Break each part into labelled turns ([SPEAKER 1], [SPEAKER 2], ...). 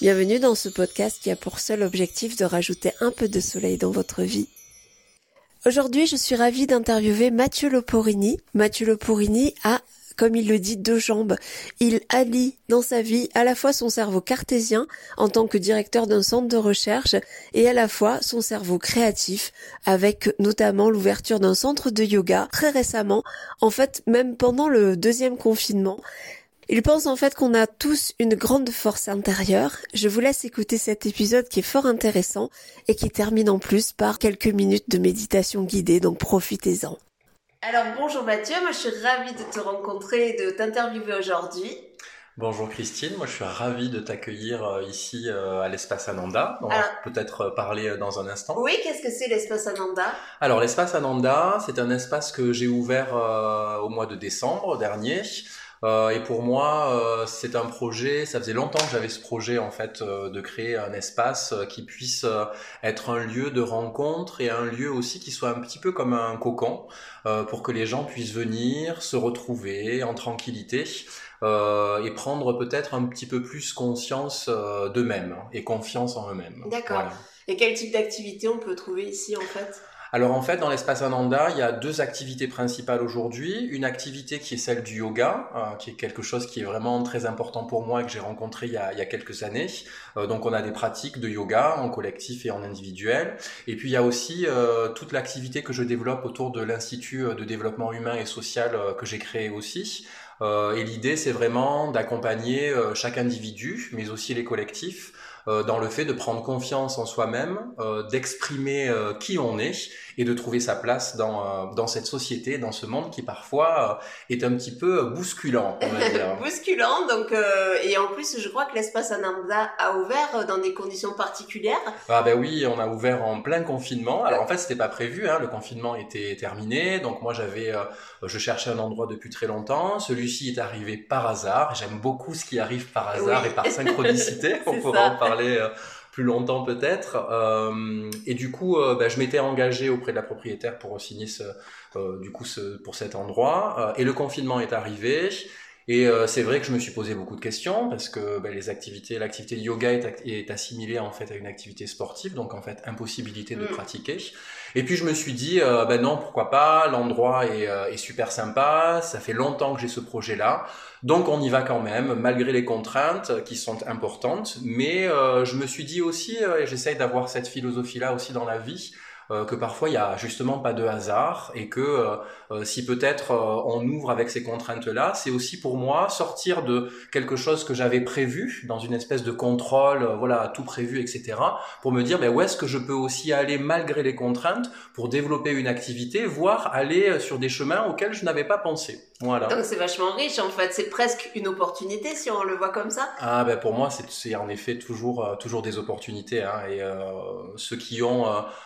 [SPEAKER 1] Bienvenue dans ce podcast qui a pour seul objectif de rajouter un peu de soleil dans votre vie. Aujourd'hui, je suis ravie d'interviewer Mathieu Loporini. Mathieu Loporini a comme il le dit, deux jambes. Il allie dans sa vie à la fois son cerveau cartésien en tant que directeur d'un centre de recherche et à la fois son cerveau créatif avec notamment l'ouverture d'un centre de yoga très récemment, en fait même pendant le deuxième confinement. Il pense en fait qu'on a tous une grande force intérieure. Je vous laisse écouter cet épisode qui est fort intéressant et qui termine en plus par quelques minutes de méditation guidée, donc profitez-en. Alors bonjour Mathieu, moi je suis ravie de te rencontrer et de t'interviewer aujourd'hui.
[SPEAKER 2] Bonjour Christine, moi je suis ravie de t'accueillir euh, ici euh, à l'espace Ananda. On va peut-être euh, parler dans un instant.
[SPEAKER 1] Oui, qu'est-ce que c'est l'espace Ananda?
[SPEAKER 2] Alors l'espace Ananda, c'est un espace que j'ai ouvert au mois de décembre dernier. Euh, et pour moi, euh, c'est un projet. Ça faisait longtemps que j'avais ce projet en fait euh, de créer un espace qui puisse être un lieu de rencontre et un lieu aussi qui soit un petit peu comme un cocon pour que les gens puissent venir se retrouver en tranquillité. et prendre peut-être un petit peu plus conscience d'eux-mêmes et confiance en eux-mêmes.
[SPEAKER 1] D'accord. Et quel type d'activité on peut trouver ici en fait?
[SPEAKER 2] Alors en fait, dans l'espace Ananda, il y a deux activités principales aujourd'hui. Une activité qui est celle du yoga, euh, qui est quelque chose qui est vraiment très important pour moi et que j'ai rencontré il y, a, quelques années. Euh, donc on a des pratiques de yoga en collectif et en individuel. Et puis il y a aussi euh, toute l'activité que je développe autour de l'Institut de développement humain et social que j'ai créé aussi. et l'idée, c'est vraiment d'accompagner chaque individu, mais aussi les collectifs, dans le fait de prendre confiance en soi-même, euh, d'exprimer euh, qui on est et de trouver sa place dans, dans cette société, dans ce monde qui parfois est un petit peu bousculant, on va dire.
[SPEAKER 1] bousculant, donc, et en plus, je crois que l'espace Ananda a ouvert dans des conditions particulières.
[SPEAKER 2] Ah ben oui, on a ouvert en plein confinement. Alors en fait, c'était pas prévu, hein, le confinement était terminé, donc moi j'avais, je cherchais un endroit depuis très longtemps. Celui-ci est arrivé par hasard. J'aime beaucoup ce qui arrive par hasard et par synchronicité. on pourra en parler euh, plus longtemps peut-être. Euh, et du coup, euh, bah, je m'étais engagé auprès de la propriétaire pour signer ce, du coup ce, pour cet endroit. et le confinement est arrivé. Et c'est vrai que je me suis posé beaucoup de questions parce que bah, les activités, l'activité yoga est, est, assimilée en fait à une activité sportive, donc en fait impossibilité de mm. pratiquer. Et puis je me suis dit, ben non, pourquoi pas, l'endroit est, est, super sympa, ça fait longtemps que j'ai ce projet-là. Donc on y va quand même, malgré les contraintes qui sont importantes. Mais euh, je me suis dit aussi, euh, et j'essaye d'avoir cette philosophie-là aussi dans la vie, euh, que parfois il y a justement pas de hasard et que euh, euh, si peut-être on ouvre avec ces contraintes-là, c'est aussi pour moi sortir de quelque chose que j'avais prévu dans une espèce de contrôle, voilà, tout prévu, etc. pour me dire ben, où est-ce que je peux aussi aller malgré les contraintes pour développer une activité, voire aller sur des chemins auxquels je n'avais pas pensé. Voilà.
[SPEAKER 1] Donc c'est vachement riche en fait, c'est presque une opportunité si on le voit comme ça.
[SPEAKER 2] Ah ben pour moi c'est en effet toujours toujours des opportunités hein, et ceux qui ont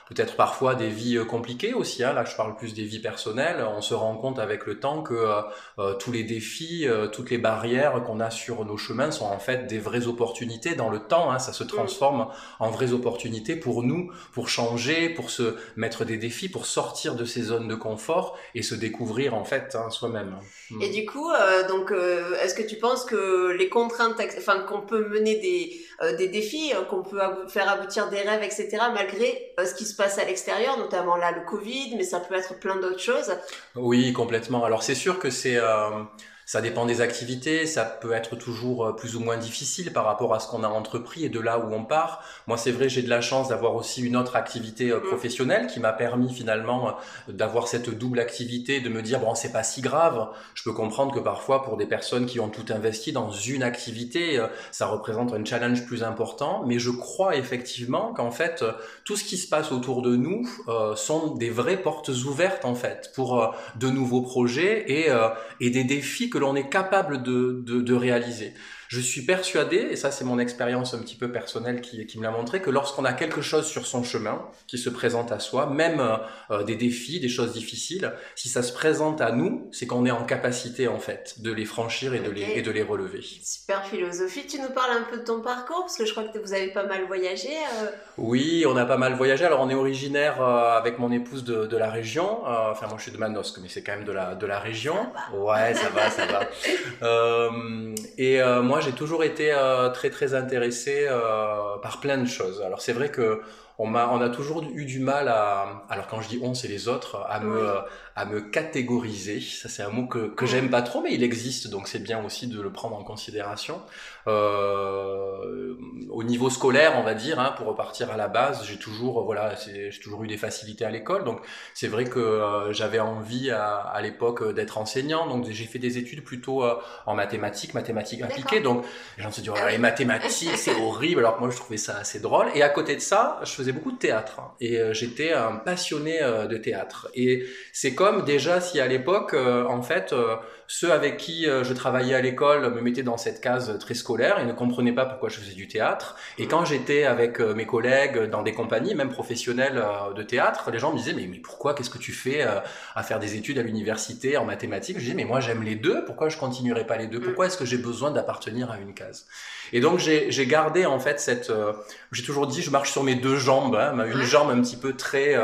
[SPEAKER 2] peut-être par parfois des vies euh, compliquées aussi. Hein. Là, je parle plus des vies personnelles. On se rend compte avec le temps que euh, euh, tous les défis, toutes les barrières qu'on a sur nos chemins sont en fait des vraies opportunités dans le temps. Hein. Ça se transforme en vraies opportunités pour nous, pour changer, pour se mettre des défis, pour sortir de ces zones de confort et se découvrir en fait hein, soi-même.
[SPEAKER 1] Et du coup, donc, est-ce que tu penses que les contraintes, enfin, qu'on peut mener des des défis, qu'on peut faire aboutir des rêves, etc., malgré ce qui se passe à l'extérieur notamment là le Covid, mais ça peut être plein d'autres choses.
[SPEAKER 2] Oui, complètement. Alors c'est sûr que c'est euh, ça dépend des activités, ça peut être toujours euh, plus ou moins difficile par rapport à ce qu'on a entrepris et de là où on part. Moi, c'est vrai, j'ai de la chance d'avoir aussi une autre activité euh, mm. professionnelle qui m'a permis finalement euh, d'avoir cette double activité, de me dire bon, c'est pas si grave. Je peux comprendre que parfois pour des personnes qui ont tout investi dans une activité, ça représente un challenge plus important. Mais je crois effectivement qu'en fait, tout ce qui se passe autour de nous sont des vraies portes ouvertes en fait pour de nouveaux projets et, et des défis que l'on est capable de, de, de réaliser. Je suis persuadé, et ça c'est mon expérience un petit peu personnelle qui, qui me l'a montré, que lorsqu'on a quelque chose sur son chemin qui se présente à soi, même euh, euh, des défis, des choses difficiles, si ça se présente à nous, c'est qu'on est en capacité en fait de les franchir et, de, les, et de les relever.
[SPEAKER 1] Super philosophie. Tu nous parles un peu de ton parcours parce que je crois que vous avez pas mal voyagé. Euh.
[SPEAKER 2] Oui, on a pas mal voyagé. Alors on est originaire avec mon épouse de, de la région. enfin moi je suis de Manosque, mais c'est quand même de la, de la région. Ouais, ça va, ça va. et moi j'ai toujours été euh, très très intéressé euh, par plein de choses. Alors c'est vrai que on a, on a toujours eu du mal à, alors quand je dis on, c'est les autres, à me, à me catégoriser. Ça, c'est un mot que, que j'aime pas trop, mais il existe, donc c'est bien aussi de le prendre en considération. Euh, au niveau scolaire, on va dire, hein, pour repartir à la base, j'ai toujours, voilà, j'ai toujours eu des facilités à l'école, donc c'est vrai que euh, j'avais envie à, à l'époque d'être enseignant, donc j'ai fait des études plutôt euh, en mathématiques, mathématiques appliquées, donc les gens se disent, oh, les mathématiques, c'est horrible, alors que moi je trouvais ça assez drôle. Et à côté de ça, je faisais beaucoup de théâtre, hein, et euh, j'étais un passionné de théâtre. Et c'est comme déjà si à l'époque, en fait, ceux avec qui euh, je travaillais à l'école me mettaient dans cette case très scolaire et ne comprenaient pas pourquoi je faisais du théâtre. Et quand j'étais avec euh, mes collègues dans des compagnies, même professionnelles euh, de théâtre, les gens me disaient mais, mais pourquoi qu'est-ce que tu fais à faire des études à l'université en mathématiques? Je disais mais moi j'aime les deux, pourquoi je continuerai pas les deux? Pourquoi est-ce que j'ai besoin d'appartenir à une case? Et donc j'ai gardé en fait cette, j'ai toujours dit je marche sur mes deux jambes, hein, une jambe un petit peu très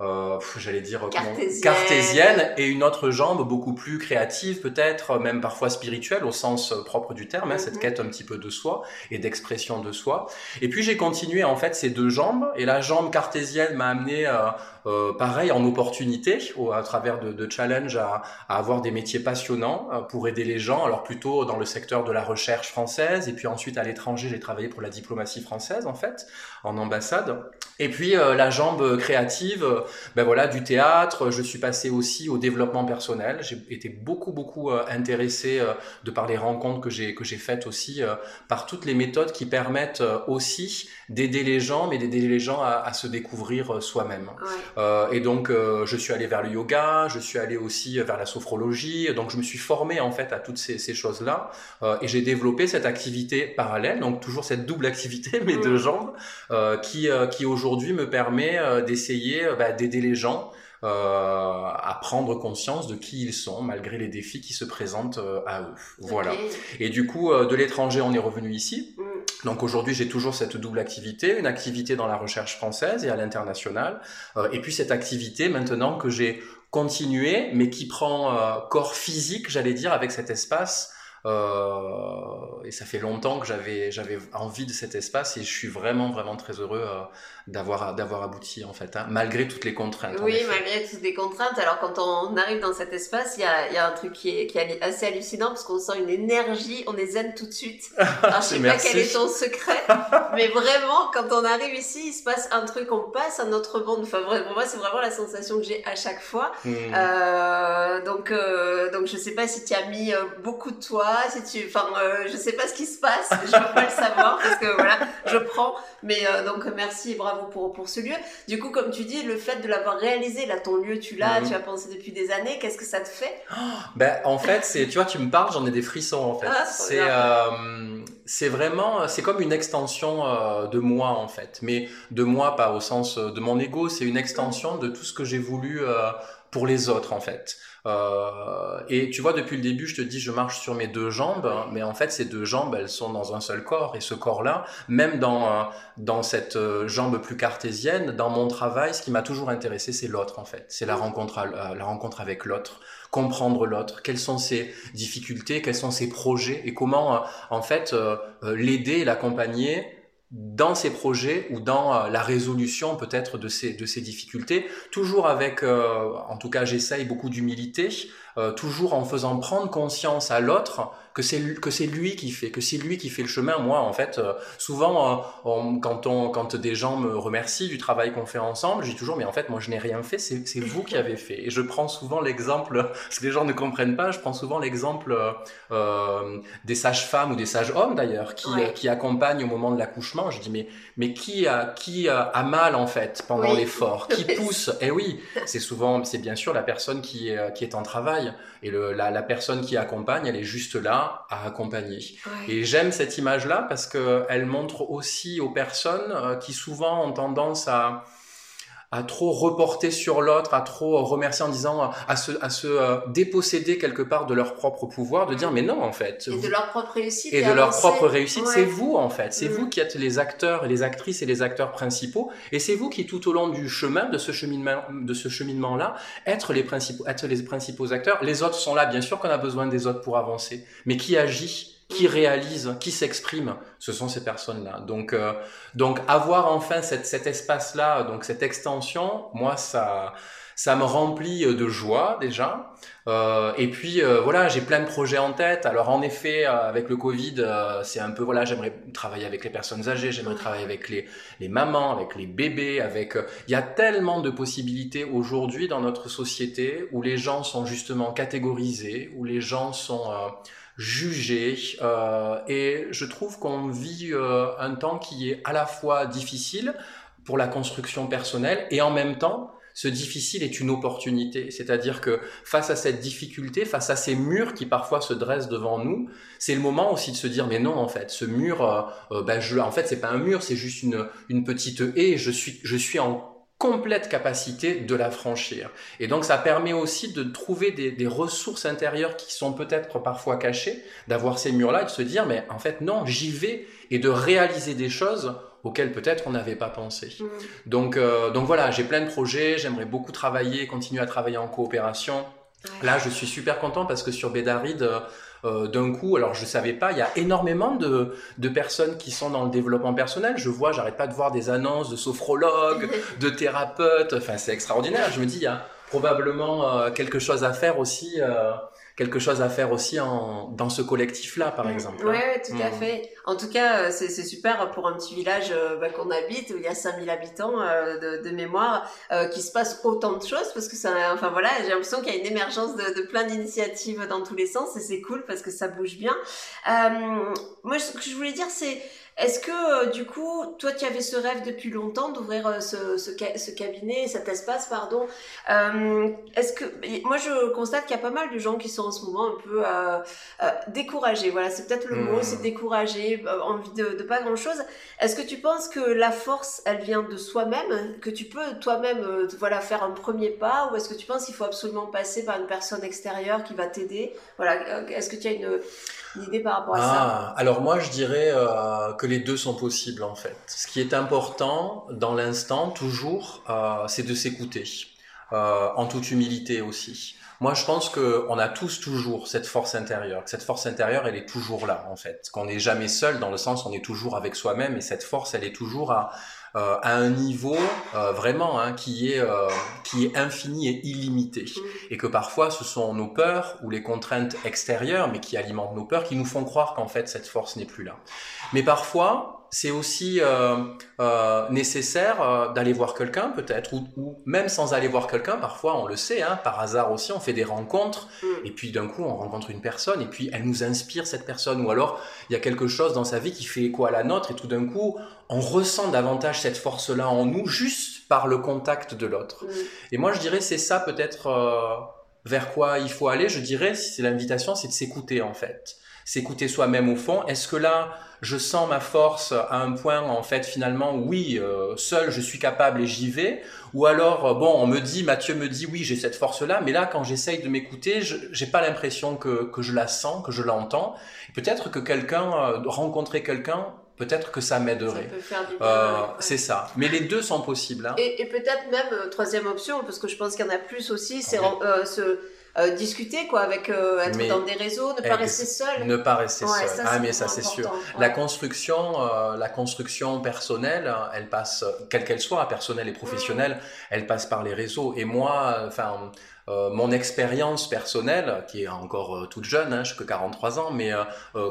[SPEAKER 2] euh, j'allais dire
[SPEAKER 1] cartésienne.
[SPEAKER 2] cartésienne. et une autre jambe beaucoup plus créative peut-être, même parfois spirituelle au sens propre du terme, hein, cette mhm. quête un petit peu de soi et d'expression de soi. Et puis j'ai continué en fait ces deux jambes et la jambe cartésienne m'a amené euh, euh, pareil en opportunité au, à travers de, de challenge à, à, avoir des métiers passionnants euh, pour aider les gens alors plutôt dans le secteur de la recherche française et puis ensuite à l'étranger j'ai travaillé pour la diplomatie française en fait en ambassade et puis euh, la jambe créative ben voilà du théâtre je suis passé aussi au développement personnel. J'ai été beaucoup beaucoup intéressé de par les rencontres que j'ai que j'ai faites aussi par toutes les méthodes qui permettent aussi d'aider les gens mais d'aider les gens à, à se découvrir soi-même. Euh, et donc, euh, je suis allé vers le yoga, je suis allé aussi vers la sophrologie. Donc, je me suis formé en fait à toutes ces, ces choses-là, euh, et j'ai développé cette activité parallèle, donc toujours cette double activité, mes deux jambes, qui, qui aujourd'hui me permet d'essayer bah, d'aider les gens euh, à prendre conscience de qui ils sont malgré les défis qui se présentent euh, à eux. Voilà. Et du coup, euh, de l'étranger, on est revenu ici. Mm. Donc aujourd'hui, j'ai toujours cette double activité, une activité dans la recherche française et à l'international, et puis cette activité maintenant que j'ai continué, mais qui prend corps physique, j'allais dire, avec cet espace euh, et ça fait longtemps que j'avais j'avais envie de cet espace et je suis vraiment vraiment très heureux euh, d'avoir d'avoir abouti en fait, hein, malgré toutes les contraintes.
[SPEAKER 1] Oui, malgré toutes les contraintes. Alors quand on arrive dans cet espace, il y a, y a un truc qui est, qui est assez hallucinant parce qu'on sent une énergie, on est zen tout de suite. Alors je sais pas quel est ton secret, mais vraiment quand on arrive ici, il se passe un truc, on passe à notre monde. Enfin pour moi c'est vraiment la sensation que j'ai à chaque fois. Hmm. Euh, donc donc je sais pas si tu as mis beaucoup de toi si tu, enfin, euh, je sais pas ce qui se passe, je veux pas le savoir parce que voilà, je prends. Mais euh, donc merci et bravo pour pour ce lieu. Du coup, comme tu dis, le fait de l'avoir réalisé, là, ton lieu, tu l'as, mhm. tu as pensé depuis des années. Qu'est-ce que ça te fait?
[SPEAKER 2] Ben, en fait, c'est, tu vois, tu me parles, j'en ai des frissons en fait. Ah, c'est euh, c'est vraiment, c'est comme une extension de moi en fait, mais de moi pas au sens de mon ego, c'est une extension de tout ce que j'ai voulu pour les autres en fait. Euh, et tu vois, depuis le début, je te dis, je marche sur mes deux jambes, mais en fait, ces deux jambes, elles sont dans un seul corps. Et ce corps-là, même dans, euh, dans cette euh, jambe plus cartésienne, dans mon travail, ce qui m'a toujours intéressé, c'est l'autre, en fait. C'est la rencontre, la rencontre avec l'autre, comprendre l'autre, quelles sont ses difficultés, quels sont ses projets, et comment, en fait, l'aider l'accompagner dans ces projets ou dans euh, la résolution peut-être de ces, de difficultés, toujours avec, euh, en tout cas j'essaye beaucoup d'humilité, euh, toujours en faisant prendre conscience à l'autre que c'est que c'est lui qui fait, que c'est lui qui fait le chemin. Moi, en fait, euh, souvent, euh, quand on, quand des gens me remercient du travail qu'on fait ensemble, je dis toujours, mais en fait, moi, je n'ai rien fait, c'est, vous qui avez fait. Et je prends souvent l'exemple, parce que les gens ne comprennent pas, je prends souvent l'exemple des sages-femmes ou des sages-hommes d'ailleurs, qui, qui accompagnent au moment de l'accouchement. Je dis, mais, mais qui a, qui a, mal en fait pendant l'effort, qui pousse? Eh oui, c'est souvent, c'est bien sûr la personne qui est, qui est en travail. Et le, la, la personne qui accompagne, elle est juste là à accompagner. Et j'aime cette image-là parce qu'elle montre aussi aux personnes euh, qui souvent ont tendance à, à trop reporter sur l'autre, à trop remercier en disant, à se, à se euh, déposséder quelque part de leur propre pouvoir, de dire mais non en fait.
[SPEAKER 1] Et de leur propre réussite.
[SPEAKER 2] Et, de leur propre réussite, c'est vous en fait. C'est mm. vous qui êtes les acteurs, les actrices et les acteurs principaux. Et c'est vous qui tout au long du chemin, de ce cheminement, de ce cheminement-là, être les principaux, être les principaux acteurs. Les autres sont là, bien sûr qu'on a besoin des autres pour avancer. Mais qui agit qui réalisent, qui s'expriment, ce sont ces personnes-là. Donc, euh, donc avoir enfin cette, cet espace-là, donc cette extension, moi, ça, ça me remplit de joie déjà. Euh, et puis euh, voilà, j'ai plein de projets en tête. Alors en effet, euh, avec le Covid, euh, c'est un peu voilà, j'aimerais travailler avec les personnes âgées, j'aimerais travailler avec les, les mamans, avec les bébés, avec. Il y a tellement de possibilités aujourd'hui dans notre société où les gens sont justement catégorisés, où les gens sont jugés. et je trouve qu'on vit un temps qui est à la fois difficile pour la construction personnelle et en même temps ce difficile est une opportunité. C'est-à-dire que face à cette difficulté, face à ces murs qui parfois se dressent devant nous, c'est le moment aussi de se dire mais non en fait, ce mur, euh, euh ben je, en fait c'est pas un mur, c'est juste une, une petite haie. Je suis, je suis en complète capacité de la franchir. Et donc ça permet aussi de trouver des, des ressources intérieures qui sont peut-être parfois cachées, d'avoir ces murs-là et de se dire mais en fait non, j'y vais et de réaliser des choses auxquels peut-être on n'avait pas pensé. Mm. Donc, euh, donc voilà, j'ai plein de projets, j'aimerais beaucoup travailler, continuer à travailler en coopération. Là, je suis super content parce que sur Bédaride, euh, d'un coup, alors je savais pas, il y a énormément de, de personnes qui sont dans le développement personnel. Je vois, j'arrête pas de voir des annonces de sophrologues, de thérapeutes. Enfin, c'est extraordinaire. Je me dis, il y a probablement euh, quelque chose à faire aussi quelque chose à faire aussi en, dans ce collectif-là, par mm. exemple.
[SPEAKER 1] Oui, hein. tout à mm. fait. En tout cas, euh, c'est super pour un petit village euh, bah, qu'on habite, où il y a 5000 habitants euh, de, de, mémoire, euh, qu'il se passe autant de choses, parce que ça, enfin voilà, j'ai l'impression qu'il y a une émergence de, de plein d'initiatives dans tous les sens, et c'est cool parce que ça bouge bien. moi, ce que je voulais dire, c'est est-ce que euh, du coup, toi, tu avais ce rêve depuis longtemps d'ouvrir euh, ce, ce, ce, cabinet, cet espace, pardon. Euh, est-ce que moi, je constate qu'il y a pas mal de gens qui sont en ce moment un peu découragés. Voilà, c'est peut-être le mot, hmm. c'est découragé, envie de, pas grand-chose. Est-ce que tu penses que la force, elle vient de soi-même, que tu peux toi-même, voilà, faire un premier pas, ou est-ce que tu penses qu'il faut absolument passer par une personne extérieure qui va t'aider? Voilà, est-ce que tu as une idée par rapport à ça?
[SPEAKER 2] Ah, Alors moi, je dirais euh, que les deux sont possibles en fait. Ce qui est important dans l'instant, toujours, euh, c'est de s'écouter, euh, en toute humilité aussi. Moi, je pense que on a tous toujours cette force intérieure. Cette force intérieure, elle est toujours là, en fait. Qu'on n'est jamais seul, dans le sens, on est toujours avec soi-même, et cette force, elle est toujours à, euh, à un niveau euh, vraiment hein, qui est euh, qui est infini et illimité et que parfois ce sont nos peurs ou les contraintes extérieures mais qui alimentent nos peurs qui nous font croire qu'en fait cette force n'est plus là mais parfois c'est aussi euh, euh, nécessaire euh, d'aller voir quelqu'un peut-être, ou, ou, même sans aller voir quelqu'un, parfois on le sait, hein, par hasard aussi, on fait des rencontres, mm. et puis d'un coup on rencontre une personne, et puis elle nous inspire cette personne, ou alors il y a quelque chose dans sa vie qui fait écho à la nôtre, et tout d'un coup on ressent davantage cette force-là en nous, juste par le contact de l'autre. Mm. Et moi je dirais c'est ça peut-être vers quoi il faut aller, je dirais, si c'est l'invitation, c'est de s'écouter en fait. S'écouter soi-même au fond. Est-ce que là, je sens ma force à un point en fait finalement oui euh, seul je suis capable et j'y vais? Ou alors euh, bon on me dit Mathieu me dit oui j'ai cette force là mais là quand j'essaye de m'écouter je j'ai pas l'impression que, que je la sens que je l'entends peut-être que quelqu'un euh, rencontrer quelqu'un peut-être que ça m'aiderait. Euh, c'est ça. Mais les deux sont possibles. Hein.
[SPEAKER 1] Et, et peut-être même, troisième option, parce que je pense qu'il y en a plus aussi, c'est euh, ce euh, discuter quoi avec euh, être dans des réseaux ne pas rester seul
[SPEAKER 2] ne pas rester seul ah mais ça c'est sûr la construction euh, la construction personnelle elle passe quelle qu'elle soit personnelle et professionnelle mm. elle passe par les réseaux et moi enfin mon expérience personnelle, qui est encore toute jeune, hein, je que 43 ans, mais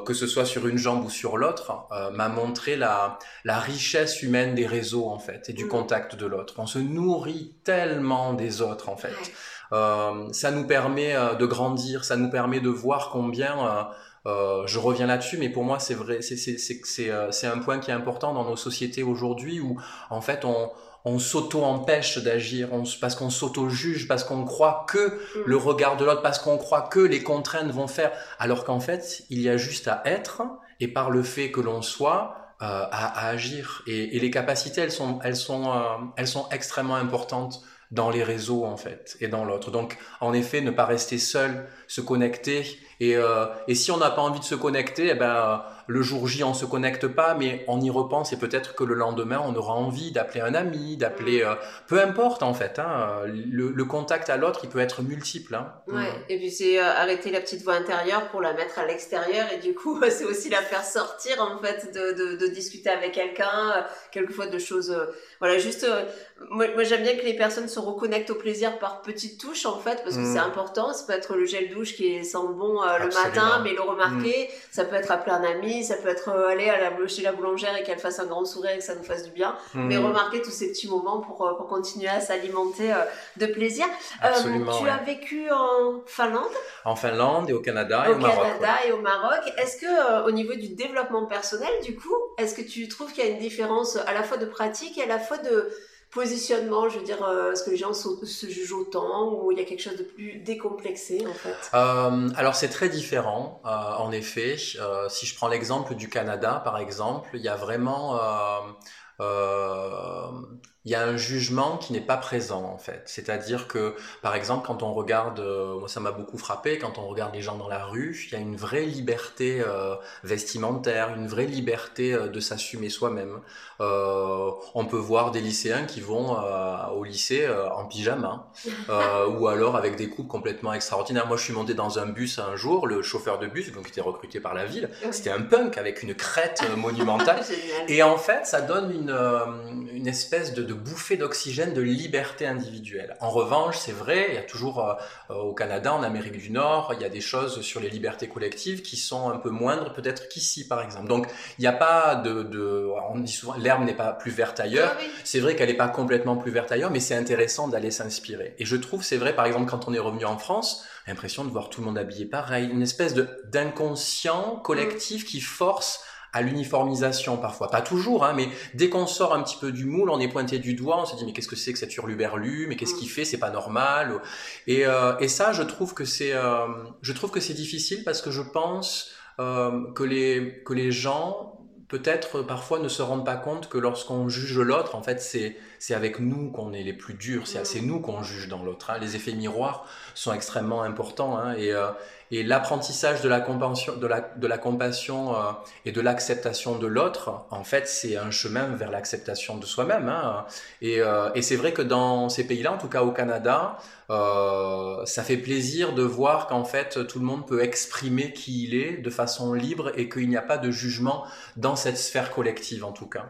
[SPEAKER 2] que ce soit sur une jambe ou sur l'autre, m'a montré la, la richesse humaine des réseaux en fait et du mm. contact de l'autre. On se nourrit tellement des autres en fait. Euh, ça nous permet euh, de grandir, ça nous permet de voir combien euh, je reviens là-dessus, mais pour moi, c'est vrai, c'est un point qui est important dans nos sociétés aujourd'hui où, en fait, on, on s'auto-empêche d'agir, parce qu'on s'auto-juge, parce qu'on croit que mm. le regard de l'autre, parce qu'on croit que les contraintes vont faire, alors qu'en fait, il y a juste à être, et par le fait que l'on soit, euh, à, à, agir. Et, et, les capacités, elles sont, elles sont, euh, elles sont extrêmement importantes dans les réseaux en fait et dans l'autre. Donc en effet, ne pas rester seul, se connecter Et, euh, et si on n'a pas envie de se connecter, eh ben, le jour J, on se connecte pas, mais on y repense et peut-être que le lendemain, on aura envie d'appeler un ami, d'appeler, euh, peu importe en fait. Hein, le, le, contact à l'autre, il peut être multiple. Hein.
[SPEAKER 1] Ouais. Et puis c'est euh, arrêter la petite voix intérieure pour la mettre à l'extérieur et du coup, c'est aussi la faire sortir en fait, de, de, de discuter avec quelqu'un, euh, quelquefois de choses. voilà, juste. moi, moi j'aime bien que les personnes se reconnectent au plaisir par petites touches en fait, parce que mm. c'est important. Ça peut être le gel douche qui sent bon le matin, mais le remarquer. Mm. Ça peut être appeler un ami ça peut être euh, aller à la, chez la boulangère et qu'elle fasse un grand sourire et que ça nous fasse du bien. Mhm. Mais remarquer tous ces petits moments pour, euh, pour continuer à s'alimenter euh, de plaisir. tu as vécu en Finlande?
[SPEAKER 2] En Finlande et au Canada et au, Maroc.
[SPEAKER 1] Au Canada et au Maroc. Est-ce que au niveau du développement personnel, du coup, est-ce que tu trouves qu'il y a une différence à la fois de pratique et à la fois de positionnement, je veux dire, euh, est-ce que les gens se, jugent autant ou il y a quelque chose de plus décomplexé en fait?
[SPEAKER 2] Euh, Alors c'est très différent, euh, en effet. si je prends l'exemple du Canada, par exemple, il y a vraiment il y a un jugement qui n'est pas présent en fait. C'est-à-dire que, par exemple, quand on regarde, euh, moi ça m'a beaucoup frappé, quand on regarde les gens dans la rue, il y a une vraie liberté euh, vestimentaire, une vraie liberté euh, de s'assumer soi-même. on peut voir des lycéens qui vont au lycée en pyjama, ou alors avec des coupes complètement extraordinaires. Moi je suis monté dans un bus un jour, le chauffeur de bus, donc qui était recruté par la ville, c'était un punk avec une crête monumentale. Et en fait, ça donne une, une espèce de de bouffée d'oxygène, de liberté individuelle. En revanche, c'est vrai, il y a toujours euh, euh, au Canada, en Amérique du Nord, il y a des choses sur les libertés collectives qui sont un peu moindres peut-être qu'ici, par exemple. Donc, il n'y a pas de, de on dit souvent, l'herbe n'est pas plus verte ailleurs. Ah c'est vrai qu'elle n'est pas complètement plus verte ailleurs, mais c'est intéressant d'aller s'inspirer. Et je trouve, c'est vrai, par exemple, quand on est revenu en France, l'impression de voir tout le monde habillé pareil, une espèce d'inconscient collectif qui force à l'uniformisation parfois, pas toujours, hein, mais dès qu'on sort un petit peu du moule, on est pointé du doigt, on se dit mais qu'est-ce que c'est que cette hurluberlu, mais qu'est-ce mm. qu'il fait, c'est pas normal. Et, euh, et ça, je trouve que c'est, euh, je trouve que c'est difficile parce que je pense euh, que les que les gens peut-être parfois ne se rendent pas compte que lorsqu'on juge l'autre, en fait, c'est c'est avec nous qu'on est les plus durs, c'est nous qu'on juge dans l'autre. Hein. Les effets miroirs sont extrêmement importants hein, et euh, et l'apprentissage de la compassion, de la, de la compassion euh, et de l'acceptation de l'autre, en fait, c'est un chemin vers l'acceptation de soi-même. Hein. Et, euh, et c'est vrai que dans ces pays-là, en tout cas au Canada, euh, ça fait plaisir de voir qu'en fait tout le monde peut exprimer qui il est de façon libre et qu'il n'y a pas de jugement dans cette sphère collective en tout cas.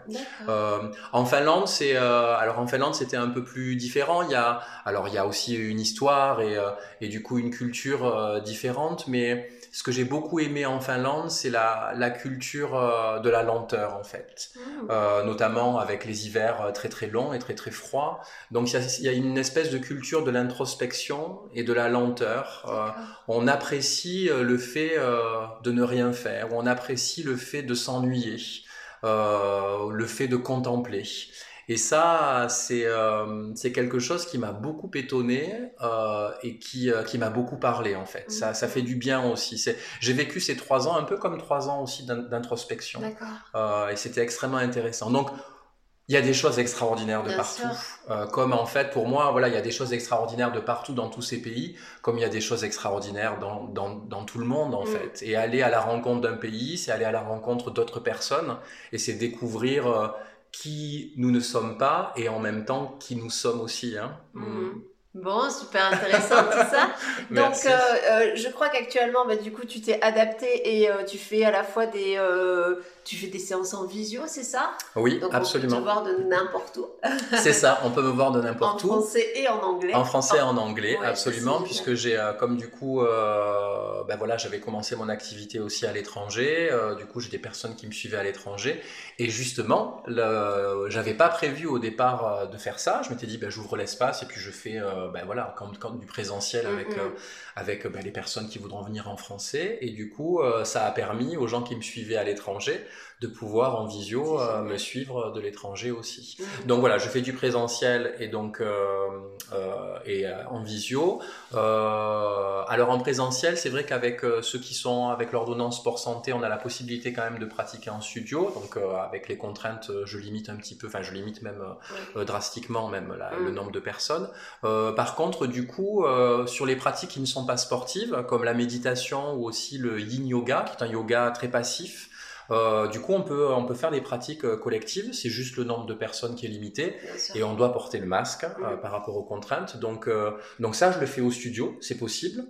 [SPEAKER 2] Euh, en Finlande, c'est euh, alors en Finlande c'était un peu plus différent. Il y a alors il y a aussi une histoire et, euh, et du coup une culture euh, différente, mais ce que j'ai beaucoup aimé en Finlande, c'est la, la culture euh, de la lenteur en fait, mmh. euh, notamment avec les hivers très très longs et très très froids. Donc il y a, y a, une espèce de culture de l'introspection et de la lenteur. Euh, on apprécie le fait de ne rien faire, on apprécie le fait de s'ennuyer, le fait de contempler. Et ça, c'est euh, c'est quelque chose qui m'a beaucoup étonné euh, et qui, euh, qui m'a beaucoup parlé en fait. Ça, ça fait du bien aussi. J'ai vécu ces trois ans un peu comme trois ans aussi d'introspection. Et c'était extrêmement intéressant. Donc, il y a des choses extraordinaires de partout. Euh, comme en fait, pour moi, voilà, il y a des choses extraordinaires de partout dans tous ces pays, comme il y a des choses extraordinaires dans, dans, dans tout le monde en mm. fait. Et aller à la rencontre d'un pays, c'est aller à la rencontre d'autres personnes et c'est découvrir euh, qui nous ne sommes pas et en même temps qui nous sommes aussi. Hein.
[SPEAKER 1] Mhm. Bon, super intéressant tout ça. Donc, euh, euh, je crois qu'actuellement, bah, du coup, tu t'es adapté et euh, tu fais à la fois des, tu fais des séances en visio, c'est ça?
[SPEAKER 2] Oui, absolument.
[SPEAKER 1] On peut te voir de n'importe où.
[SPEAKER 2] c'est ça, on peut me voir de n'importe où.
[SPEAKER 1] En français et en anglais.
[SPEAKER 2] En français et en anglais, absolument, puisque j'ai, comme du coup, ben voilà, j'avais commencé mon activité aussi à l'étranger. Du coup, j'ai des personnes qui me suivaient à l'étranger. Et justement, j'avais pas prévu au départ de faire ça. Je m'étais dit, ben, j'ouvre l'espace et puis je fais, euh, ben voilà, comme, comme du présentiel avec, mm-hmm. avec ben, les personnes qui voudront venir en français. Et du coup, ça a permis aux gens qui me suivaient à l'étranger de pouvoir en visio euh, me suivre de l'étranger aussi. Mmh. Donc voilà, je fais du présentiel et donc euh, euh, et euh, en visio. Euh, alors en présentiel, c'est vrai qu'avec ceux qui sont avec l'ordonnance sport santé, on a la possibilité quand même de pratiquer en studio. Donc avec les contraintes, je limite un petit peu, enfin je limite même drastiquement même la, le mmh. nombre de personnes. par contre, du coup, sur les pratiques qui ne sont pas sportives, comme la méditation ou aussi le yin yoga, qui est un yoga très passif, euh, du coup, on peut, on peut faire des pratiques euh, collectives. C'est juste le nombre de personnes qui est limité. Et on doit porter le masque euh, par rapport aux contraintes. Donc, donc ça, je le fais au studio, c'est possible.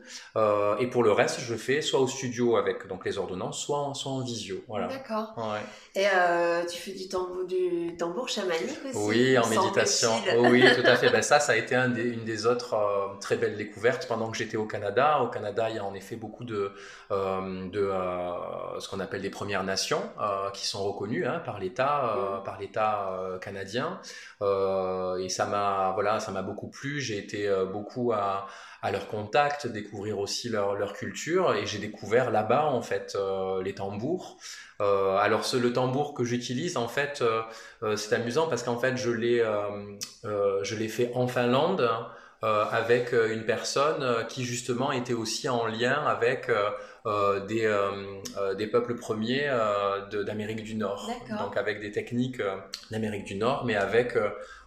[SPEAKER 2] et pour le reste, je le fais soit au studio avec donc les ordonnances, soit en, soit en visio. Voilà.
[SPEAKER 1] D'accord. Et tu fais du tambour, du tambour chamanique aussi
[SPEAKER 2] Oui, en méditation. oui, tout à fait. Ben, ça, ça a été un des, une des autres très belles découvertes pendant que j'étais au Canada. Au Canada, il y a en effet beaucoup de, de ce qu'on appelle des Premières Nations euh, qui sont reconnues hein, par l'État, euh, par l'État euh, canadien. et ça m'a, voilà, ça m'a beaucoup plu. J'ai été beaucoup à, à, leur contact, découvrir aussi leur, leur culture. Et j'ai découvert là-bas en fait les tambours. alors ce, le tambour que j'utilise en fait, c'est amusant parce qu'en fait je l'ai, je l'ai fait en Finlande. Avec une personne qui justement était aussi en lien avec euh, des, euh, euh, des peuples premiers d'Amérique du Nord. Donc avec des techniques d'Amérique du Nord, mais avec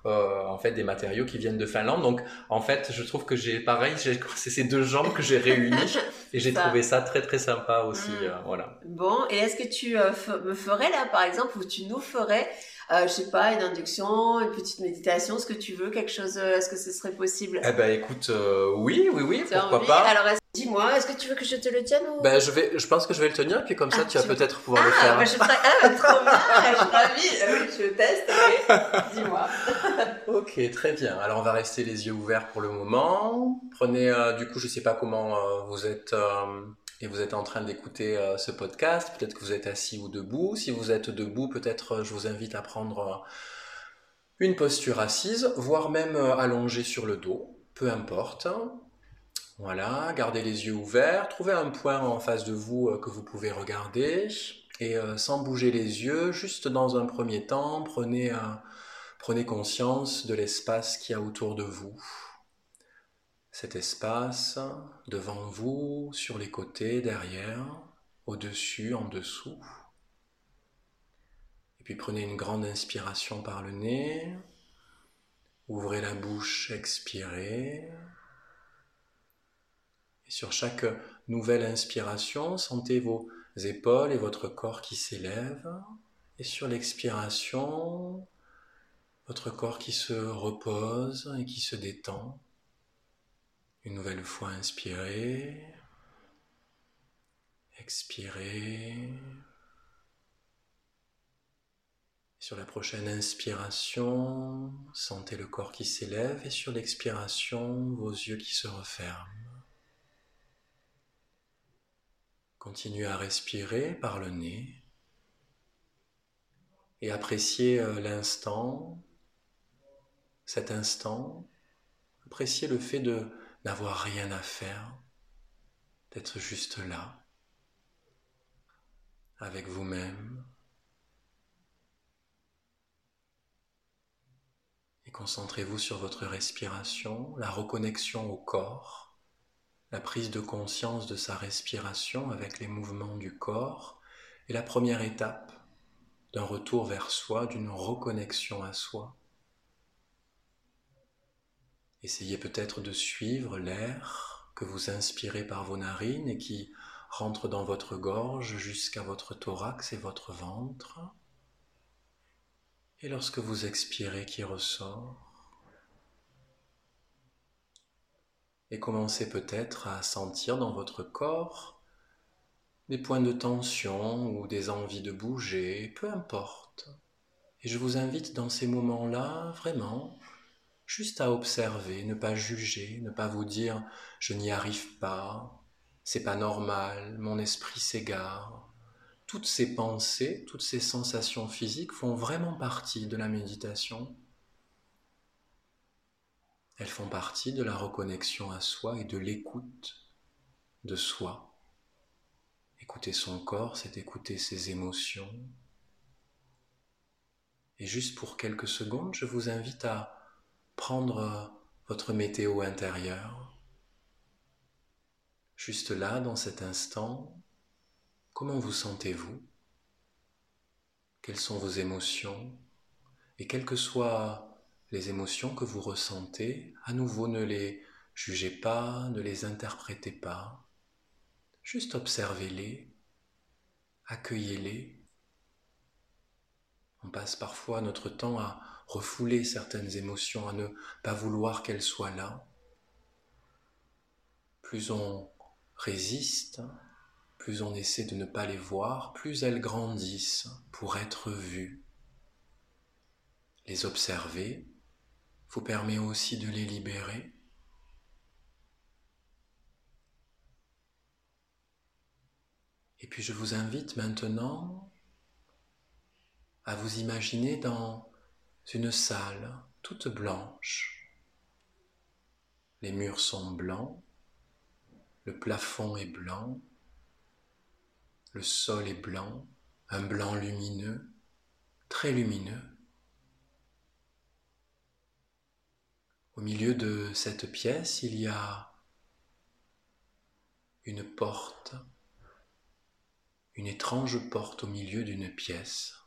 [SPEAKER 2] en fait des matériaux qui viennent de Finlande. Donc en fait, je trouve que j'ai pareil, c'est ces deux jambes que j'ai réunies et j'ai trouvé ça très très sympa aussi. Mm. voilà.
[SPEAKER 1] Bon, et est-ce que tu me ferais là, par exemple, ou tu nous ferais euh, je sais pas, une induction, une petite méditation, ce que tu veux, quelque chose, est-ce que ce serait possible?
[SPEAKER 2] Eh ben écoute, oui, oui, oui, pourquoi pas.
[SPEAKER 1] Alors Dis-moi, est-ce que tu veux que je te le tienne ou...
[SPEAKER 2] ben, je, vais, je pense que je vais le tenir, puis comme ça, ah, tu vas peut-être pouvoir le ah, faire.
[SPEAKER 1] Ben je ferai... Ah, trop bien, je suis ravie. Oui, je teste, dis-moi.
[SPEAKER 2] ok, très bien. Alors, on va rester les yeux ouverts pour le moment. Prenez, euh, du coup, je sais pas comment euh, vous êtes... Euh, et vous êtes en train d'écouter ce podcast, peut-être que vous êtes assis ou debout. Si vous êtes debout, peut-être je vous invite à prendre une posture assise, voire même allongé sur le dos, peu importe. Voilà, gardez les yeux ouverts, trouvez un point en face de vous euh, que vous pouvez regarder et euh, sans bouger les yeux, juste dans un premier temps, prenez, prenez conscience de l'espace qu'il y a autour de vous. Cet espace devant vous, sur les côtés, derrière, au-dessus, en dessous. Et puis prenez une grande inspiration par le nez. Ouvrez la bouche, expirez. Sur chaque nouvelle inspiration, sentez vos épaules et votre corps qui s'élèvent. Et sur l'expiration, votre corps qui se repose et qui se détend. Une nouvelle fois inspirez. Expirez. Sur la prochaine inspiration, sentez le corps qui s'élève et sur l'expiration, vos yeux qui se referment. Continuez à respirer par le nez et appréciez euh, l'instant, cet instant. Appréciez le fait de n'avoir rien à faire, d'être juste là, avec vous-même. Et concentrez-vous sur votre respiration, la reconnexion au corps la prise de conscience de sa respiration avec les mouvements du corps est la première étape d'un retour vers soi, d'une reconnexion à soi. Essayez peut-être de suivre l'air que vous inspirez par vos narines et qui rentre dans votre gorge jusqu'à votre thorax et votre ventre. Et lorsque vous expirez qui ressort, et commencez peut-être à sentir dans votre corps des points de tension ou des envies de bouger, peu importe. Et je vous invite dans ces moments-là vraiment juste à observer, ne pas juger, ne pas vous dire je n'y arrive pas, c'est pas normal, mon esprit s'égare. Toutes ces pensées, toutes ces sensations physiques font vraiment partie de la méditation. Elles font partie de la reconnexion à soi et de l'écoute de soi. Écouter son corps, c'est écouter ses émotions. Et juste pour quelques secondes, je vous invite à prendre votre météo intérieure. Juste là, dans cet instant, comment vous sentez-vous? Quelles sont vos émotions? Et quelle que soit les émotions que vous ressentez, à nouveau ne les jugez pas, ne les interprétez pas, juste observez-les, accueillez-les. On passe parfois notre temps à refouler certaines émotions, à ne pas vouloir qu'elles soient là. Plus on résiste, plus on essaie de ne pas les voir, plus elles grandissent pour être vues. Les observer vous permet aussi de les libérer. Et puis je vous invite maintenant à vous imaginer dans une salle toute blanche. Les murs sont blancs, le plafond est blanc, le sol est blanc, un blanc lumineux, très lumineux. Au milieu de cette pièce, il y a une porte, une étrange porte au milieu d'une pièce.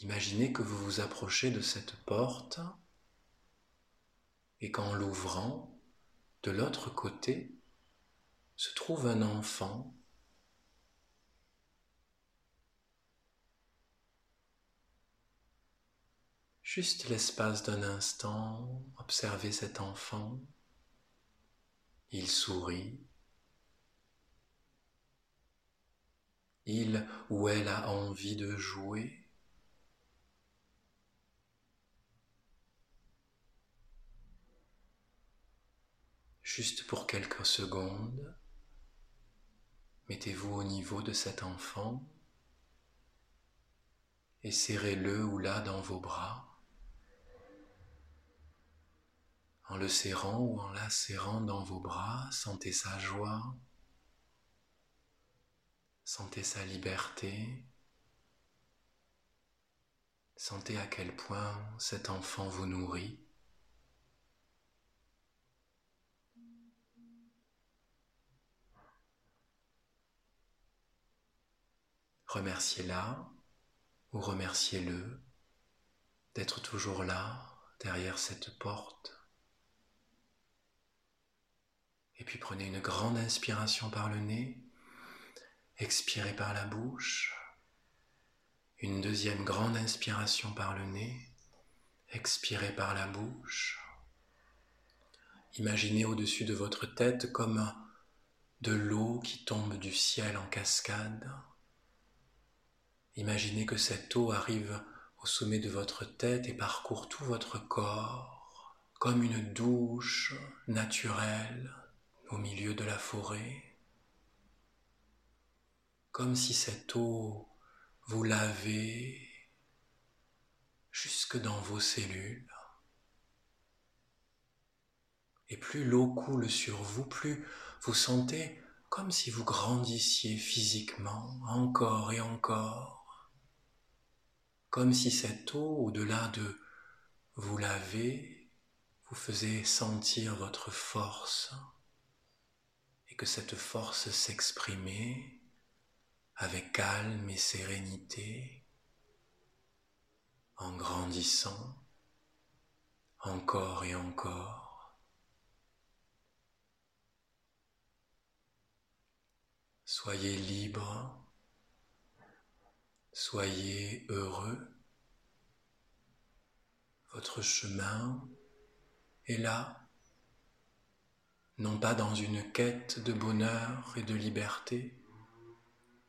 [SPEAKER 2] Imaginez que vous vous approchez de cette porte et qu'en l'ouvrant, de l'autre côté, se trouve un enfant Juste l'espace d'un instant, observez cet enfant. Il sourit. Il ou elle a envie de jouer. Juste pour quelques secondes, mettez-vous au niveau de cet enfant et serrez-le ou là dans vos bras. En le serrant ou en la serrant dans vos bras, sentez sa joie, sentez sa liberté, sentez à quel point cet enfant vous nourrit. Remerciez-la ou remerciez-le d'être toujours là, derrière cette porte. Et puis prenez une grande inspiration par le nez, expirez par la bouche, une deuxième grande inspiration par le nez, expirez par la bouche. Imaginez au-dessus de votre tête comme de l'eau qui tombe du ciel en cascade. Imaginez que cette eau arrive au sommet de votre tête et parcourt tout votre corps comme une douche naturelle au milieu de la forêt, comme si cette eau vous lavait jusque dans vos cellules. Et plus l'eau coule sur vous, plus vous sentez comme si vous grandissiez physiquement encore et encore comme si cette eau, au-delà de vous laver, vous faisait sentir votre force et que cette force s'exprimait avec calme et sérénité en grandissant encore et encore. Soyez libre Soyez heureux. Votre chemin est là, non pas dans une quête de bonheur et de liberté,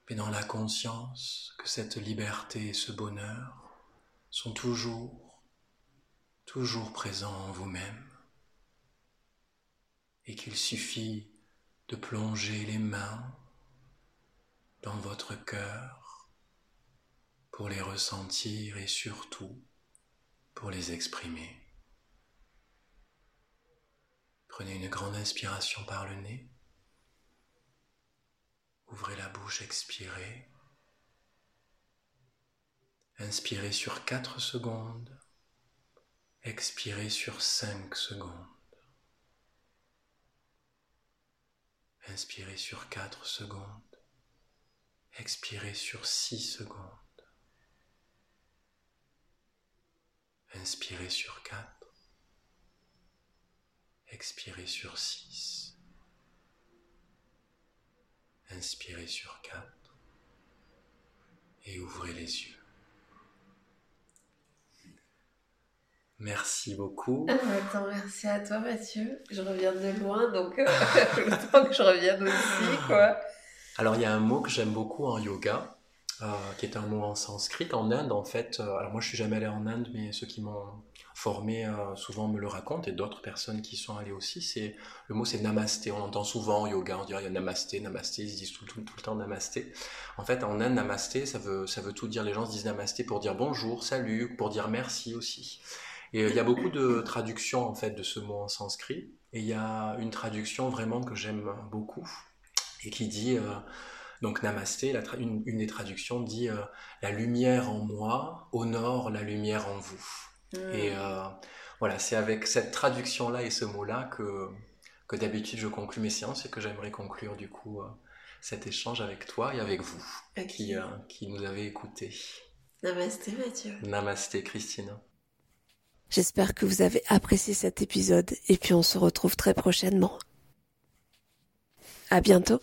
[SPEAKER 2] mais dans la conscience que cette liberté et ce bonheur sont toujours, toujours présents en vous-même, et qu'il suffit de plonger les mains dans votre cœur pour les ressentir et surtout pour les exprimer. Prenez une grande inspiration par le nez. Ouvrez la bouche, expirez. Inspirez sur 4 secondes. Expirez sur 5 secondes. Inspirez sur 4 secondes. Expirez sur 6 secondes. Inspirez sur 4. Expirez sur 6. Inspirez sur 4. Et ouvrez les yeux. Merci beaucoup.
[SPEAKER 1] Attends, merci à toi Mathieu. Je reviens de loin, donc le temps que je revienne aussi, quoi.
[SPEAKER 2] Alors il y a un mot que j'aime beaucoup en yoga, euh, qui est un mot en sanskrit. En Inde, en fait, euh, alors moi je suis jamais allé en Inde, mais ceux qui m'ont formé souvent me le racontent, et d'autres personnes qui sont allées aussi, c'est le mot c'est namasté. On entend souvent en yoga, on dirait il y a namasté, namasté, ils se disent tout, le temps namasté. En fait, en Inde, namasté, ça veut, ça veut tout dire. Les gens se disent namasté pour dire bonjour, salut, pour dire merci aussi. Et euh, il y a beaucoup de traductions en fait de ce mot en sanskrit. Et il y a une traduction vraiment que j'aime beaucoup et qui dit euh, donc Namasté, la une, des traductions dit euh, la lumière en moi honore la lumière en vous. Hmm. Et voilà, c'est avec cette traduction-là et ce mot-là que, que d'habitude je conclue mes séances et que j'aimerais conclure du coup cet échange avec toi et avec vous qui, qui nous avez écoutés.
[SPEAKER 1] Namasté Mathieu.
[SPEAKER 2] Namasté Christine.
[SPEAKER 1] J'espère que vous avez apprécié cet épisode et puis on se retrouve très prochainement. À bientôt.